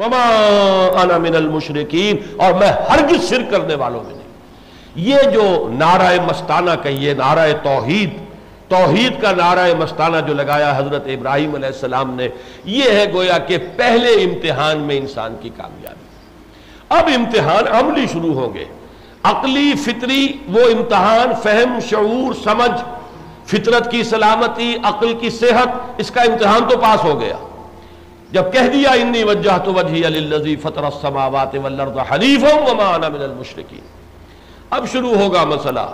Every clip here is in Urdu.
وما انا من المشرقین اور میں ہرگز شرک کرنے والوں میں نہیں۔ یہ جو نعرہ مستانہ کہیے، نعرہ توحید توحید کا نعرہ مستانہ جو لگایا حضرت ابراہیم علیہ السلام نے، یہ ہے گویا کہ پہلے امتحان میں انسان کی کامیابی۔ اب امتحان عملی شروع ہوں گے۔ عقلی، فطری، وہ امتحان، فہم، شعور، سمجھ، فطرت کی سلامتی، عقل کی صحت، اس کا امتحان تو پاس ہو گیا۔ جب کہہ دیا، انی وجہ تو وجہ للذی فطر السماوات والارض حنیفا وما انا من المشرکین. اب شروع ہوگا مسئلہ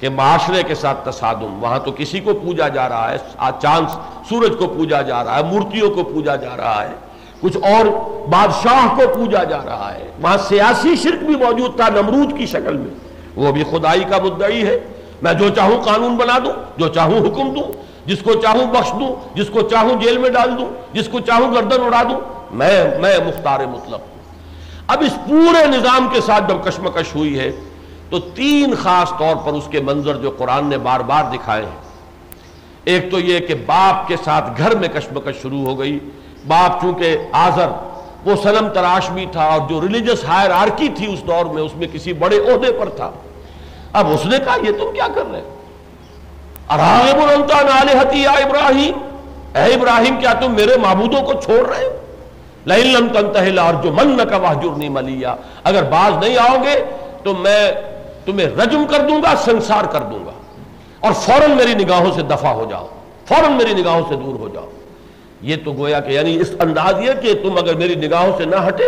کہ معاشرے کے ساتھ تصادم، وہاں تو کسی کو پوجا جا رہا ہے چاند سورج کو پوجا جا رہا ہے، مورتیوں کو پوجا جا رہا ہے، کچھ اور بادشاہ کو پوجا جا رہا ہے۔ وہاں سیاسی شرک بھی موجود تھا نمرود کی شکل میں، وہ بھی خدائی کا مدعی ہے۔ میں جو چاہوں قانون بنا دوں، جو چاہوں حکم دوں جس کو چاہوں بخش دوں، جس کو چاہوں جیل میں ڈال دوں، جس کو چاہوں گردن اڑا دوں، میں میں مختار مطلب ہوں۔ اب اس پورے نظام کے ساتھ جب کشمکش ہوئی ہے، تو تین خاص طور پر اس کے منظر جو قرآن نے بار بار دکھائے ہیں۔ ایک تو یہ کہ باپ کے ساتھ گھر میں کشمکش شروع ہو گئی۔ باپ چونکہ آزر وہ سلم تراش بھی تھا اور جو ریلیجس ہائر آرکی تھی اس دور میں، اس میں کسی بڑے عہدے پر تھا۔ اب اس نے کہا، یہ تم کیا کر رہے اراغب الانتا نالحتی یا ابراہیم۔ اے ابراہیم، کیا تم میرے معبودوں کو چھوڑ رہے ہو؟ لَإِن لَمْ تَنْتَهِ لَأَرْجُمَنَّكَ وَحْجُرْنِي مَلِيًّا اگر باز نہیں آؤ گے، تو میں تمہیں رجم کر دوں گا، سنسار کر دوں گا۔ اور فوراً میری نگاہوں سے دفع ہو جاؤ۔ فوراً میری نگاہوں سے دور ہو جاؤ۔ یہ تو گویا کہ یعنی اس انداز یہ کہ تم اگر میری نگاہوں سے نہ ہٹے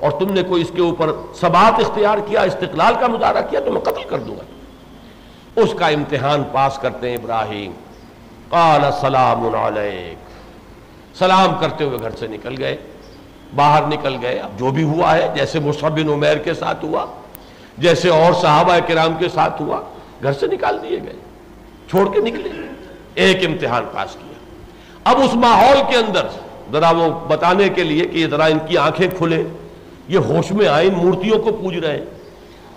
اور تم نے کوئی اس کے اوپر ثبات اختیار کیا، استقلال کا مظاہرہ کیا، تو میں قتل کر دوں گا۔ اس کا امتحان پاس کرتے ہیں ابراہیم۔ قال سلام علیک۔ سلام کرتے ہوئے گھر سے نکل گئے۔ باہر نکل گئے۔ اب جو بھی ہوا ہے، جیسے مصعب بن عمیر کے ساتھ ہوا، جیسے اور صحابہ کرام کے ساتھ ہوا، گھر سے نکال دیے گئے۔ چھوڑ کے نکلے۔ ایک امتحان پاس کیا۔ اب اس ماحول کے اندر، ذرا وہ بتانے کے لیے کہ ذرا ان کی آنکھیں کھلے یہ ہوش میں آئے ان مورتیوں کو پوج رہے ہیں۔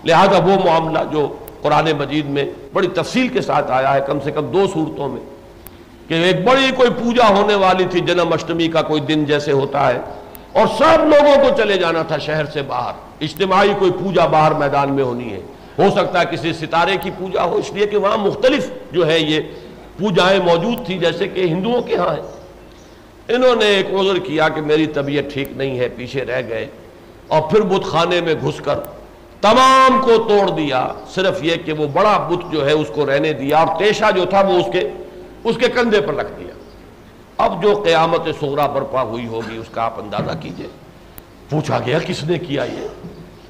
لہذا وہ معاملہ جو قرآن مجید میں بڑی تفصیل کے ساتھ آیا ہے، کم سے کم دو صورتوں میں کہ ایک بڑی کوئی پوجا ہونے والی تھی، جنم اشٹمی کا کوئی دن جیسے ہوتا ہے، اور سب لوگوں کو چلے جانا تھا شہر سے باہر۔ اجتماعی کوئی پوجا باہر میدان میں ہونی ہے۔ ہو سکتا ہے کسی ستارے کی پوجا ہو، اس لیے کہ وہاں مختلف جو ہے یہ پوجائیں موجود تھی جیسے کہ ہندوؤں کے ہاں ہیں۔ انہوں نے ایک عذر کیا کہ میری طبیعت ٹھیک نہیں ہے، پیچھے رہ گئے، اور پھر بت خانے میں گھس کر تمام کو توڑ دیا، صرف یہ کہ وہ بڑا بت جو ہے اس کو رہنے دیا، اور تیشا جو تھا وہ اس کے اس کے کندھے پر رکھ دیا۔ اب جو قیامت سغرا برپا ہوئی ہوگی، اس کا آپ اندازہ کیجیے۔ پوچھا گیا، کس نے کیا یہ؟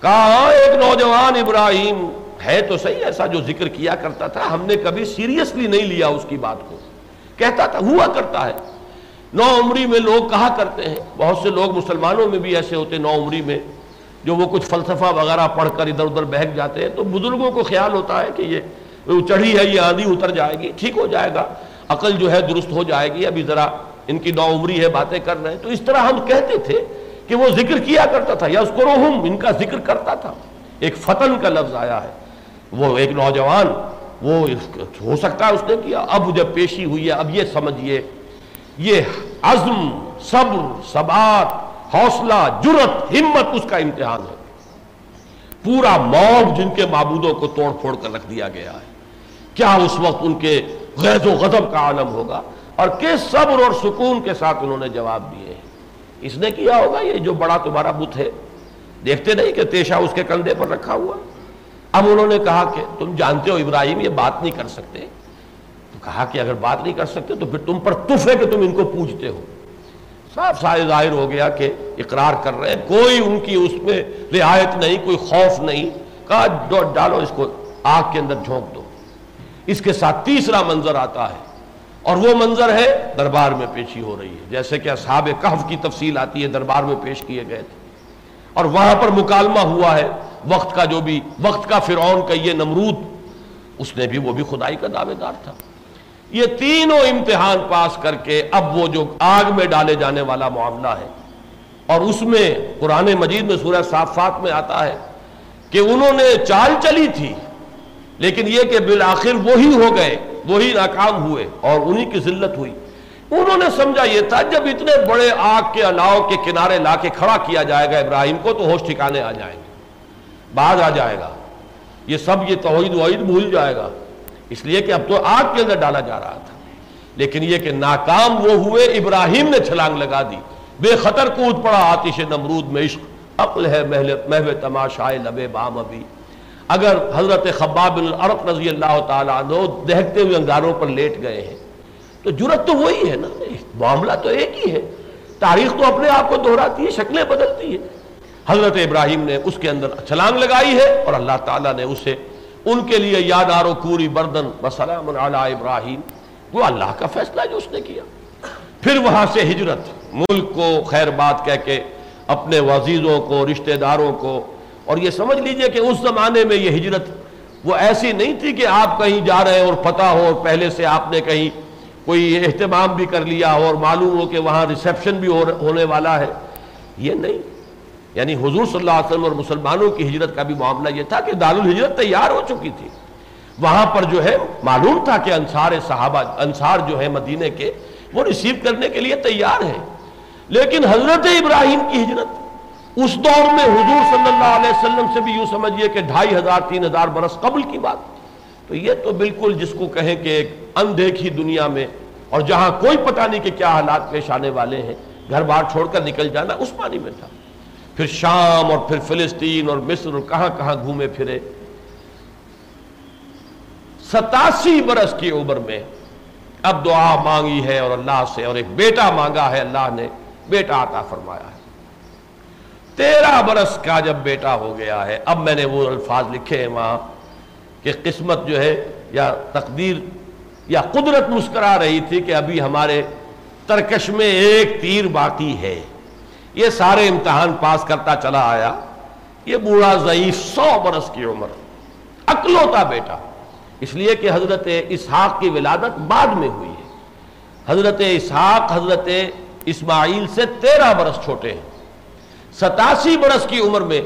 کہا، ایک نوجوان ابراہیم۔ ہے تو صحیح، ایسا جو ذکر کیا کرتا تھا، ہم نے کبھی سیریسلی نہیں لیا اس کی بات کو۔ کہتا تھا، ہوا کرتا ہے۔ نو عمری میں لوگ کہا کرتے ہیں۔ بہت سے لوگ مسلمانوں میں بھی ایسے ہوتے نو عمری میں۔ جو وہ کچھ فلسفہ وغیرہ پڑھ کر ادھر ادھر بہک جاتے ہیں، تو بزرگوں کو خیال ہوتا ہے کہ یہ چڑھی ہے، یہ آندھی اتر جائے گی، ٹھیک ہو جائے گا، عقل جو ہے درست ہو جائے گی، ابھی ذرا ان کی نو عمری ہے، باتیں کر رہے ہیں۔ تو اس طرح ہم کہتے تھے کہ وہ ذکر کیا کرتا تھا، یا اس کو ان کا ذکر کرتا تھا۔ ایک فتن کا لفظ آیا ہے۔ وہ ایک نوجوان، وہ ہو سکتا ہے اس نے کیا، اب جب پیشی ہوئی ہے، اب یہ سمجھئے، یہ عزم، صبر، ثبات حوصلہ جرت ہمت، اس کا امتحان ہے۔ پورا موب جن کے معبودوں کو توڑ پھوڑ کر رکھ دیا گیا ہے۔ کیا اس وقت ان کے غیظ و غضب کا عالم ہوگا؟ اور کس صبر اور سکون کے ساتھ انہوں نے جواب دیے ہیں؟ اس نے کیا ہوگا؟ یہ جو بڑا تمہارا بت ہے۔ دیکھتے نہیں کہ تیشا اس کے کندھے پر رکھا ہوا۔ اب انہوں نے کہا کہ تم جانتے ہو ابراہیم یہ بات نہیں کر سکتے۔ تو کہا کہ اگر بات نہیں کر سکتے تو پھر تم پر تف ہے کہ تم ان کو پوچھتے ہو۔ صاف سائے ظاہر ہو گیا کہ اقرار کر رہے ہیں۔ کوئی ان کی اس میں رعایت نہیں، کوئی خوف نہیں۔ کہا ڈالو اس کو، آگ کے اندر جھونک دو۔ اس کے ساتھ تیسرا منظر آتا ہے۔ اور وہ منظر ہے، دربار میں پیشی ہو رہی ہے۔ جیسے کہ اصحاب کہف کی تفصیل آتی ہے، دربار میں پیش کیے گئے تھے۔ اور وہاں پر مکالمہ ہوا ہے۔ وقت کا جو بھی، وقت کا فرعون کا یہ نمرود، اس نے بھی وہ بھی خدائی کا دعوے دار تھا۔ یہ تینوں امتحان پاس کر کے اب وہ جو آگ میں ڈالے جانے والا معاملہ ہے اور اس میں قرآن مجید میں سورہ صافات میں آتا ہے کہ انہوں نے چال چلی تھی، لیکن یہ کہ بالآخر وہی ہو گئے، وہی ناکام ہوئے اور انہی کی ذلت ہوئی۔ انہوں نے سمجھا یہ تھا، جب اتنے بڑے آگ کے الاؤ کے کنارے لا کے کھڑا کیا جائے گا ابراہیم کو، تو ہوش ٹھکانے آ جائیں گے بعد آ جائے گا۔ یہ سب یہ توحید وحید بھول جائے گا۔ اس لیے کہ اب تو آگ کے اندر ڈالا جا رہا تھا۔ لیکن یہ کہ ناکام وہ ہوئے، ابراہیم نے چھلانگ لگا دی۔ بے خطر کود پڑا آتش نمرود میں عشق۔ عقل ہے محو تماشائے لبے بام ابھی۔ اگر حضرت خباب العرق رضی اللہ تعالیٰ عنہ دہتے ہوئے انگاروں پر لیٹ گئے ہیں، تو جرت تو وہی ہے نا۔ معاملہ تو ایک ہی ہے۔ تاریخ تو اپنے آپ کو دہراتی ہے، شکلیں بدلتی ہے حضرت ابراہیم نے اس کے اندر چھلانگ لگائی ہے اور اللہ تعالیٰ نے اسے ان کے لیے یاد آرو کوری بردن بسلام علی ابراہیم۔ وہ اللہ کا فیصلہ جو اس نے کیا۔ پھر وہاں سے ہجرت، ملک کو خیر بات کہہ کے اپنے وزیزوں کو، رشتہ داروں کو، اور یہ سمجھ لیجیے کہ اس زمانے میں یہ ہجرت وہ ایسی نہیں تھی کہ آپ کہیں جا رہے اور پتہ ہو اور پہلے سے آپ نے کہیں کوئی اہتمام بھی کر لیا اور معلوم ہو کہ وہاں ریسیپشن بھی ہونے والا ہے۔ یہ نہیں۔ یعنی حضور صلی اللہ علیہ وسلم اور مسلمانوں کی ہجرت کا بھی معاملہ یہ تھا کہ دار الحجرت تیار ہو چکی تھی۔ وہاں پر جو ہے معلوم تھا کہ انصار صحابہ، انصار جو ہے مدینے کے، وہ ریسیو کرنے کے لیے تیار ہیں۔ لیکن حضرت ابراہیم کی ہجرت، اس دور میں حضور صلی اللہ علیہ وسلم سے بھی یوں سمجھئے کہ ڈھائی ہزار، تین ہزار برس قبل کی بات۔ تو یہ تو بالکل جس کو کہیں کہ ایک اندیکھی دنیا میں، اور جہاں کوئی پتہ نہیں کہ کیا حالات پیش آنے والے ہیں، گھر بار چھوڑ کر نکل جانا اس پانی میں تھا۔ پھر شام اور پھر فلسطین اور مصر اور کہاں کہاں گھومے پھرے۔ ستاسی برس کی عمر میں اب دعا مانگی ہے اور اللہ سے اور ایک بیٹا مانگا ہے، اللہ نے بیٹا عطا فرمایا ہے۔ تیرہ برس کا جب بیٹا ہو گیا ہے، اب میں نے وہ الفاظ لکھے ہیں وہاں کہ قسمت جو ہے یا تقدیر یا قدرت مسکرا رہی تھی کہ ابھی ہمارے ترکش میں ایک تیر باقی ہے۔ یہ سارے امتحان پاس کرتا چلا آیا۔ یہ بوڑھا ضعیف سو برس کی عمر۔ اکلوتا بیٹا۔ اس لیے کہ حضرت اسحاق کی ولادت بعد میں ہوئی ہے۔ حضرت اسحاق، حضرت اسماعیل سے تیرہ برس چھوٹے ہیں۔ ستاسی برس کی عمر میں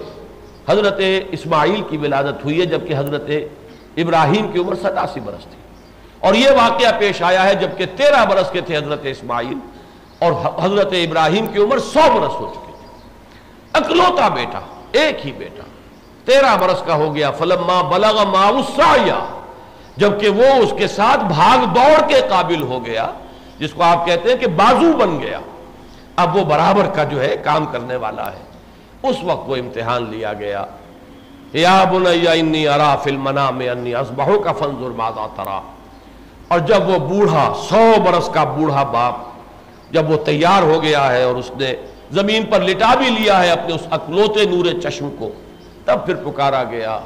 حضرت اسماعیل کی ولادت ہوئی ہے، جبکہ حضرت ابراہیم کی عمر ستاسی برس تھی۔ اور یہ واقعہ پیش آیا ہے جبکہ تیرہ برس کے تھے حضرت اسماعیل۔ اور حضرت ابراہیم کی عمر سو برس ہو چکی تھی۔ اکلوتا بیٹا، ایک ہی بیٹا۔ تیرہ برس کا ہو گیا۔ فلم بلغ ماؤسیا جبکہ وہ اس کے ساتھ بھاگ دوڑ کے قابل ہو گیا، جس کو آپ کہتے ہیں کہ بازو بن گیا۔ اب وہ برابر کا جو ہے کام کرنے والا ہے۔ اس وقت وہ امتحان لیا گیا۔ یا انی ارا فی المنام انی اصبحو کا فنظر ماذا ترا۔ اور جب وہ بوڑھا، سو برس کا بوڑھا باپ جب وہ تیار ہو گیا ہے اور اس نے زمین پر لٹا بھی لیا ہے اپنے اس اکلوتے نور چشم کو، تب پھر پکارا گیا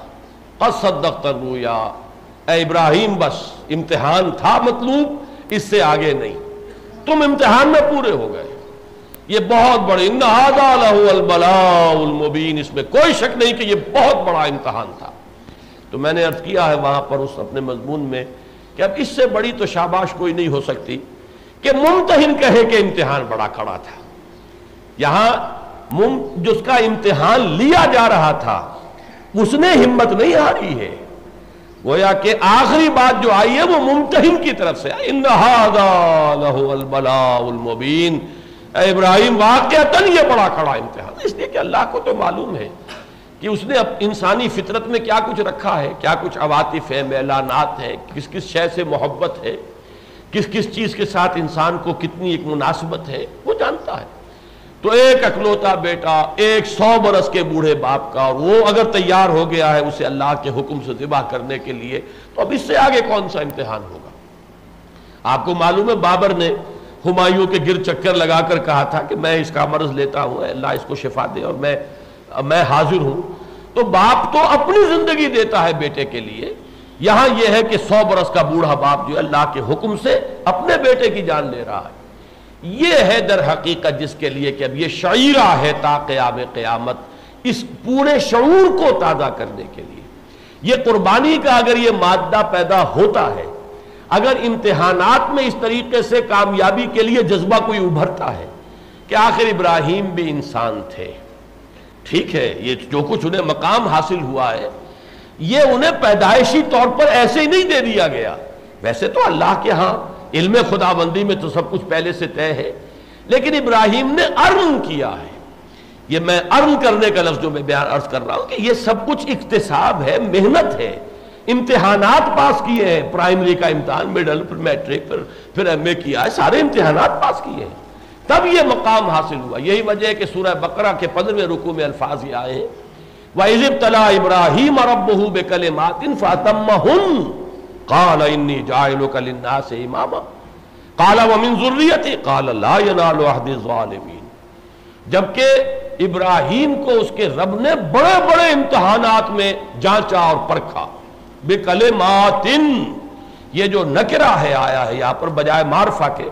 قصدق رویا اے ابراہیم، بس امتحان تھا مطلوب، اس سے آگے نہیں۔ تم امتحان میں پورے ہو گئے۔ یہ بہت بڑے المبین اس میں کوئی شک نہیں کہ یہ بہت بڑا امتحان تھا۔ تو میں نے عرض کیا ہے وہاں پر اس اپنے مضمون میں کہ اب اس سے بڑی تو شاباش کوئی نہیں ہو سکتی۔ کہ ممتحن کہے کہ امتحان بڑا کڑا تھا۔ یہاں جس کا امتحان لیا جا رہا تھا، اس نے ہمت نہیں ہاری ہے۔ گویا کہ آخری بات جو آئی ہے، وہ ممتحن کی طرف سے۔ المبین۔ اے ابراہیم، واقعتاً یہ بڑا کھڑا امتحان۔ اس لیے کہ اللہ کو تو معلوم ہے کہ اس نے انسانی فطرت میں کیا کچھ رکھا ہے، کیا کچھ عواطف ہے، میلانات ہے، کس کس شے سے محبت ہے۔ کس کس چیز کے ساتھ انسان کو کتنی ایک مناسبت ہے، وہ جانتا ہے۔ تو ایک اکلوتا بیٹا، ایک سو برس کے بوڑھے باپ کا وہ اگر تیار ہو گیا ہے اسے اللہ کے حکم سے ذبح کرنے کے لیے، تو اب اس سے آگے کون سا امتحان ہوگا؟ آپ کو معلوم ہے، بابر نے ہمایوں کے گر چکر لگا کر کہا تھا کہ میں اس کا مرض لیتا ہوں اللہ اس کو شفا دے، اور میں میں حاضر ہوں۔ تو باپ تو اپنی زندگی دیتا ہے بیٹے کے لیے یہاں یہ ہے کہ سو برس کا بوڑھا باپ جو اللہ کے حکم سے اپنے بیٹے کی جان لے رہا ہے۔ یہ ہے در حقیقت جس کے لیے کہ اب یہ شعیرہ ہے تا قیام قیامت اس پورے شعور کو تازہ کرنے کے لیے۔ یہ قربانی کا اگر یہ مادہ پیدا ہوتا ہے، اگر امتحانات میں اس طریقے سے کامیابی کے لیے جذبہ کوئی ابھرتا ہے کہ آخر ابراہیم بھی انسان تھے۔ ٹھیک ہے، یہ جو کچھ انہیں مقام حاصل ہوا ہے یہ انہیں پیدائشی طور پر ایسے ہی نہیں دے دیا گیا۔ ویسے تو اللہ کے ہاں علم خدا بندی میں تو سب کچھ پہلے سے طے ہے، لیکن ابراہیم نے ارن کیا ہے۔ یہ میں ارن کرنے کا لفظ جو میں بیان عرض کر رہا ہوں کہ یہ سب کچھ اقتصاب ہے، محنت ہے۔ امتحانات پاس کیے ہیں، پرائمری کا امتحان مڈل پھر میٹرک پھر پھر ایم اے کیا ہے۔ سارے امتحانات پاس کیے ہیں۔ تب یہ مقام حاصل ہوا۔ یہی وجہ ہے کہ سورہ بقرہ کے پندرہویں رکو میں الفاظ یہ آئے ہیں۔ وَإِذِ ابْتَلَى إِبْرَاهِيمَ رَبُّهُ بِكَلِمَاتٍ فَأَتَمَّهُنْ قَالَ إِنِّي جَاعِلُكَ لِلنَّاسِ إِمَامًا قَالَ وَمِن ذُرِّيَّتِي قَالَ لَا يَنَالُ عَهْدِ الظَّالِمِينَ جبکہ ابراہیم کو اس کے رب نے بڑے بڑے امتحانات میں جانچا اور پرکھا بِكَلِمَاتٍ یہ جو نکرہ ہے آیا ہے یہاں پر بجائے معرفہ کے،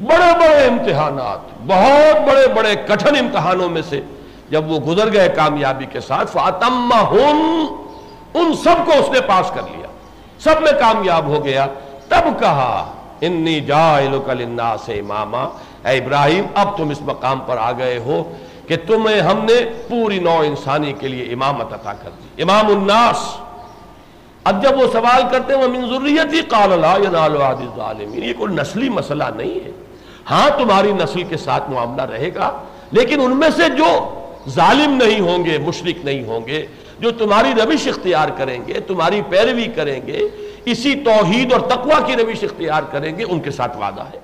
بڑے بڑے امتحانات، بہت بڑے بڑے کٹھن امتحانوں میں سے جب وہ گزر گئے کامیابی کے ساتھ فاتم ان سب کو اس نے پاس کر لیا۔ سب میں کامیاب ہو گیا۔ تب کہا، انی سے اماما۔ اے ابراہیم، اب تم اس مقام پر آ گئے ہو کہ تمہیں ہم نے پوری نو انسانی کے لیے امامت عطا کر دی۔ امام الناس۔ اب جب وہ سوال کرتے ہیں من ضروریت ہی قال لا ینال الظالمین یہ کوئی نسلی مسئلہ نہیں ہے۔ ہاں تمہاری نسل کے ساتھ معاملہ رہے گا، لیکن ان میں سے جو ظالم نہیں ہوں گے مشرق نہیں ہوں گے، جو تمہاری روش اختیار کریں گے، تمہاری پیروی کریں گے، اسی توحید اور تقوی کی روش اختیار کریں گے، ان کے ساتھ وعدہ ہے۔